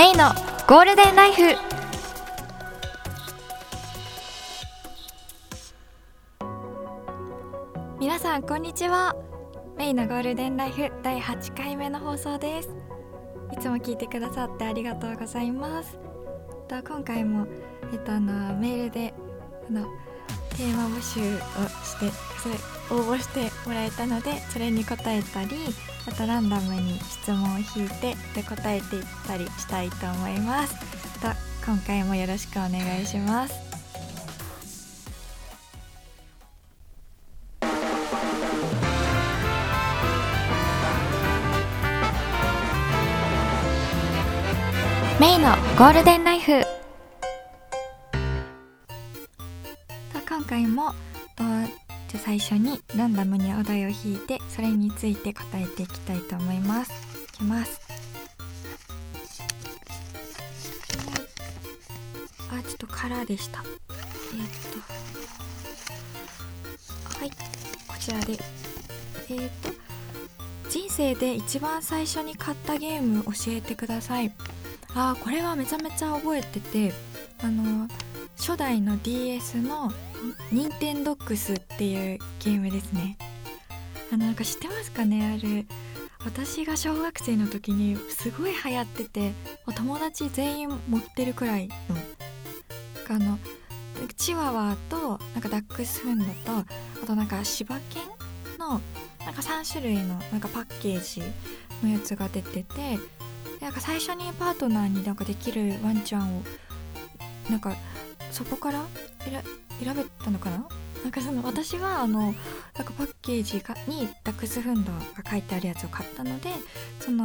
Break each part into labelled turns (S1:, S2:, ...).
S1: メイのゴールデンライフ。皆さんこんにちは。メイのゴールデンライフ第8回目の放送です。いつも聞いてくださってありがとうございます。と今回もえっとあのメールであのテーマ募集をしてそれ応募してもらえたのでそれに答えたりあとランダムに質問を引いてで答えていったりしたいと思います。と今回もよろしくお願いします。メイのゴールデンライフ。もとじゃ最初にランダムにお題を引いてそれについて答えていきたいと思います。いきます。あちょっとカラーでした。えー、っとはいこちらで。えー、っと人生で一番最初に買ったゲーム教えてください。あーこれはめちゃめちゃ覚えててあの初代の DS の任天堂 x っていうゲームですね。あのなんか知ってますかね？あれ私が小学生の時にすごい流行ってて友達全員持ってるくらいのあのチワワとなんかダックスフンドとあとなんか柴犬のなんか3種類のなんかパッケージのやつが出ててなんか最初にパートナーになんかできるワンちゃんをなんかそこから選べたのかな？なんかその私はあのなんかパッケージがにダックスフンドが書いてあるやつを買ったのでその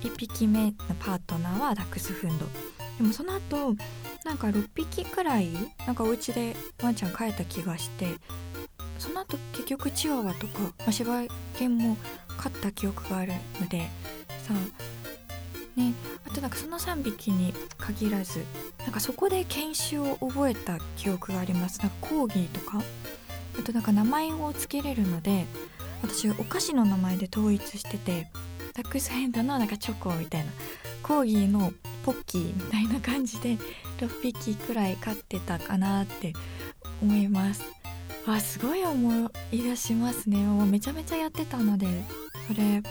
S1: 1匹目のパートナーはダックスフンド。でもその後なんか6匹くらいなんかお家でワンちゃん飼えた気がしてその後結局チワワとか、まあ、柴犬も飼った記憶があるのでさね。あとなんかその3匹に限らずなんかそこで犬種を覚えた記憶があります。なんかコーギーとか。あとなんか名前を付けれるので私お菓子の名前で統一しててダックスヘンドのなんかチョコみたいなコーギーのポッキーみたいな感じで6匹くらい飼ってたかなって思います。あすごい思い出しますね。もうめちゃめちゃやってたのでそれ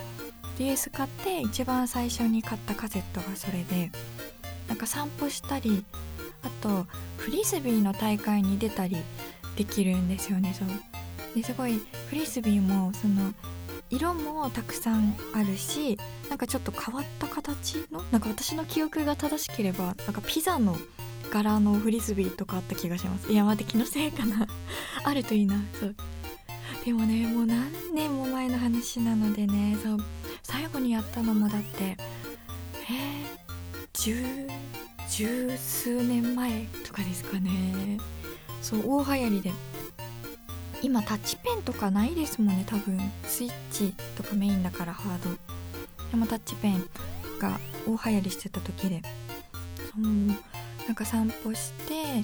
S1: DS 買って一番最初に買ったカセットがそれでなんか散歩したりあとフリスビーの大会に出たりできるんですよね。そう。ですごいフリスビーもその色もたくさんあるしなんかちょっと変わった形のなんか私の記憶が正しければなんかピザの柄のフリスビーとかあった気がします。いや待って気のせいかな。あるといいな。そう。でもねもう何年も前の話なのでねそう。最後にやったのもだってえー、十数年前とかですかね。そう大流行りで。今タッチペンとかないですもんね多分。スイッチとかメインだからハード。でもタッチペンが大流行りしてた時で。そうなんか散歩して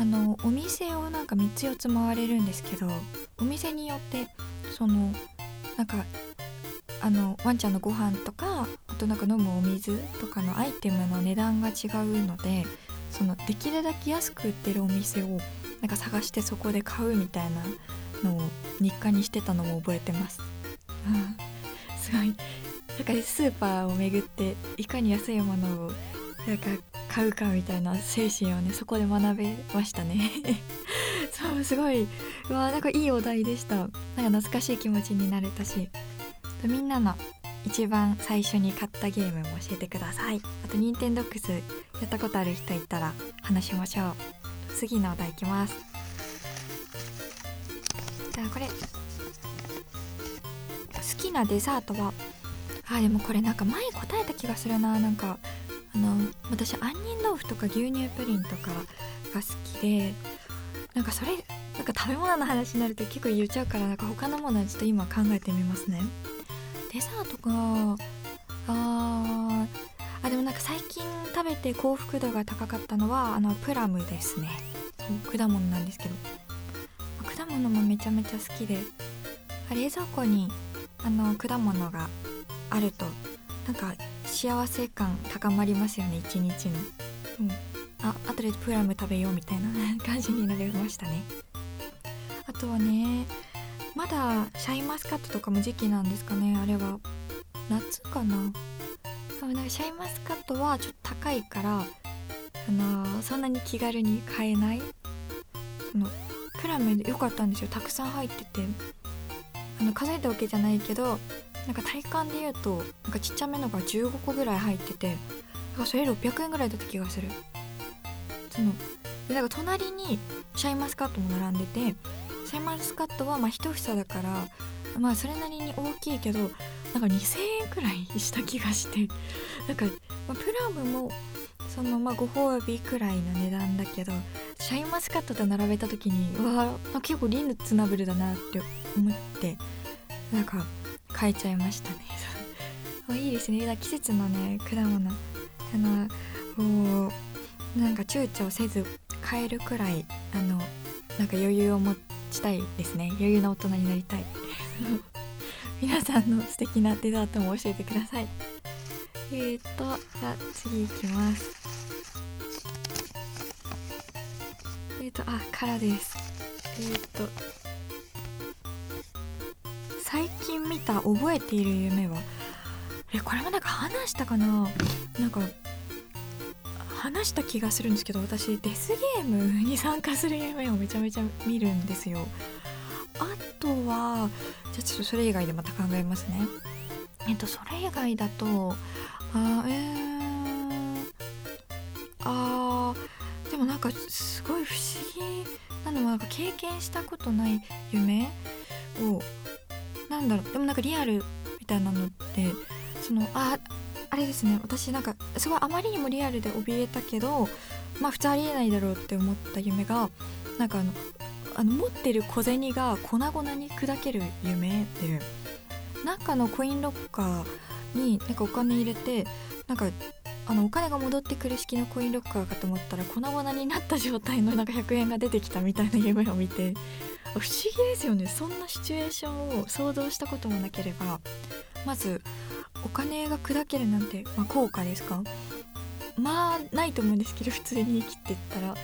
S1: あのお店をなんか3つ4つ回れるんですけどお店によってそのなんかあのワンちゃんのご飯とかあとなんか飲むお水とかのアイテムの値段が違うのでそのできるだけ安く売ってるお店をなんか探してそこで買うみたいなのを日課にしてたのも覚えてます。すごい。なんかスーパーを巡っていかに安いものをなんか買うかみたいな精神をねそこで学べましたね。そうすごい。うわなんかいいお題でした。なんか懐かしい気持ちになれたし。みんなの一番最初に買ったゲームも教えてください。あと NintendoX やったことある人いたら話しましょう。次のお題いきます。じゃあこれ。好きなデザートは？あでもこれなんか前答えた気がするな。なんかあの私杏仁豆腐とか牛乳プリンとかが好きでなんかそれなんか食べ物の話になると結構言っちゃうからなんか他のものはちょっと今考えてみますね。デザートか。ああでもなんか最近食べて幸福度が高かったのはあのプラムですね。果物なんですけど。果物もめちゃめちゃ好きで冷蔵庫にあの果物があるとなんか幸せ感高まりますよね一日の。うん。あ後でプラム食べようみたいな感じになりましたね。あとはねまだシャインマスカットとかも時期なんですかねあれは。夏かな。なんかシャインマスカットはちょっと高いからあのー、そんなに気軽に買えない。そのプラムで良かったんですよ。たくさん入ってて。あの数えたわけじゃないけどなんか体感で言うとなんかちっちゃめのが15個ぐらい入っててかそれ600円ぐらいだった気がする。そのでなんか隣にシャインマスカットも並んでてシャインマスカットはまあ1房だからまあそれなりに大きいけどなんか2000円くらいした気がして。なんか、まあ、プラムもそのまあご褒美くらいの値段だけどシャインマスカットと並べた時にうわあ結構リーツナブルだなって思ってなんか買えちゃいましたね。いいですね。季節のね果物。あのこうなんか躊躇せず買えるくらいあのなんか余裕を持ってちたいですね。余裕な大人になりたい。皆さんの素敵なデザートも教えてください。えーとじゃあ次いきます。えーとあからです。えーと最近見た覚えている夢はえこれもなんか話したかな？なんか話した気がするんですけど私デスゲームに参加する夢をめちゃめちゃ見るんですよ。あとはじゃあちょっとそれ以外でまた考えますね。えっとそれ以外だとあえー、あーでもなんかすごい不思議なのはなんか経験したことない夢をなんだろうでもなんかリアルみたいなのってそのああれですね私なんかすごいあまりにもリアルで怯えたけどまあ普通ありえないだろうって思った夢がなんかあのあの持ってる小銭が粉々に砕ける夢で中のコインロッカーになんかお金入れてなんかあのお金が戻ってくる式のコインロッカーかと思ったら粉々になった状態のなんか100円が出てきたみたいな夢を見て不思議ですよね。そんなシチュエーションを想像したこともなければまずお金が砕けるなんて、まあ、効果ですか？まあないと思うんですけど普通に生きてったら。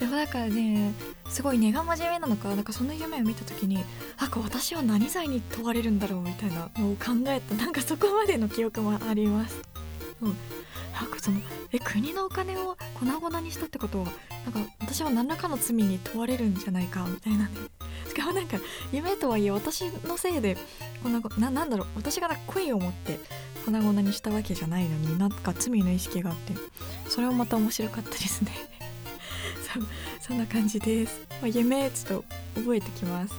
S1: でもだからねすごい根が真面目なのかなんかその夢を見た時になんか私は何罪に問われるんだろうみたいなのを考えた。なんかそこまでの記憶もあります。うん。なんかそのえ国のお金を粉々にしたってことはなんか私は何らかの罪に問われるんじゃないかみたいな。ねしかもなんか夢とはいえ私のせいでこんなななんだろう私が恋を持って粉々にしたわけじゃないのになんか罪の意識があってそれもまた面白かったですね。そんな感じです、まあ、夢ちょっと覚えてきます。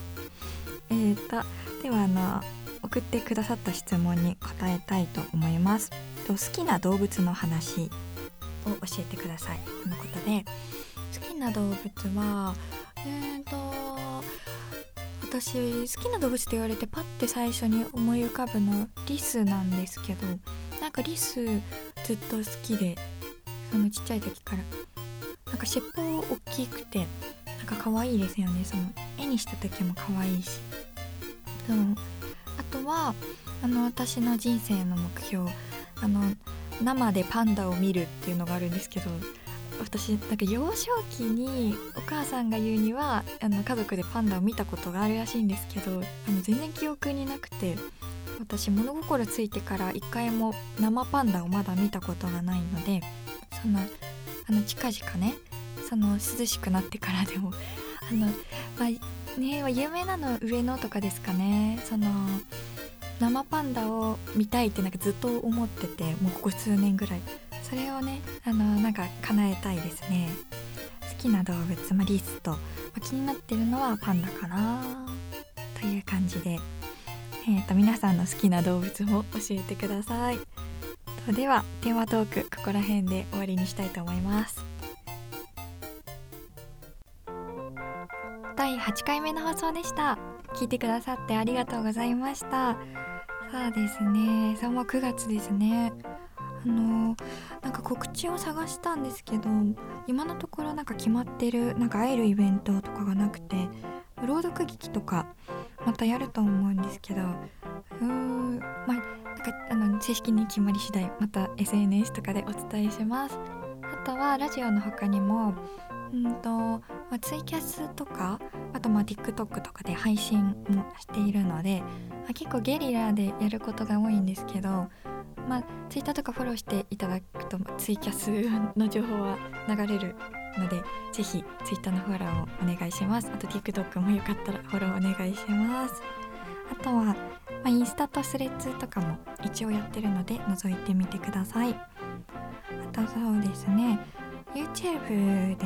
S1: えーとではあの送ってくださった質問に答えたいと思います。好きな動物の話を教えてください。とのことで。好きな動物はえーと私好きな動物って言われてパッて最初に思い浮かぶのリスなんですけどなんかリスずっと好きでそのちっちゃい時から。なんか尻尾大きくてなんか可愛いですよねその絵にした時も可愛いし。そう。あとはあの私の人生の目標あの生でパンダを見るっていうのがあるんですけど私なんか幼少期にお母さんが言うにはあの家族でパンダを見たことがあるらしいんですけどあの全然記憶になくて私物心ついてから一回も生パンダをまだ見たことがないのでそのあの近々ねその涼しくなってからでも あのまあね有名なの上野とかですかねその生パンダを見たいってなんかずっと思っててもうここ数年ぐらい。それをねあのなんか叶えたいですね。好きな動物、まあ、リスと、まあ、気になってるのはパンダかな。という感じで、えーと、皆さんの好きな動物も教えてください。ではテーマトークここら辺で終わりにしたいと思います。第8回目の放送でした。聞いてくださってありがとうございました。そうですね。さあも9月ですね。あのなんか告知を探したんですけど今のところなんか決まってるなんか会えるイベントとかがなくて朗読劇とかまたやると思うんですけどうーんまあなんかあの正式に決まり次第また SNS とかでお伝えします。あとはラジオの他にもうんと、まあ、ツイキャスとかあとまあ TikTok とかで配信もしているので、まあ、結構ゲリラでやることが多いんですけどまあ Twitter とかフォローしていただくとツイキャスの情報は流れるのでぜひ Twitter のフォローをお願いします。あと TikTok もよかったらフォローお願いします。あとは、まあ、インスタとスレッズとかも一応やってるので覗いてみてください。あとそうですね YouTube で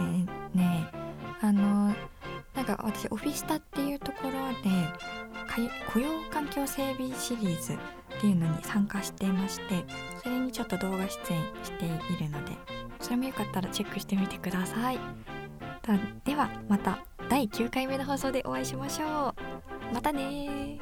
S1: ねあのなんか私オフィスタっていうところ雇用環境整備シリーズっていうのに参加していましてそれにちょっと動画出演しているのでそれもよかったらチェックしてみてください。ではまた第9回目の放送でお会いしましょう。またね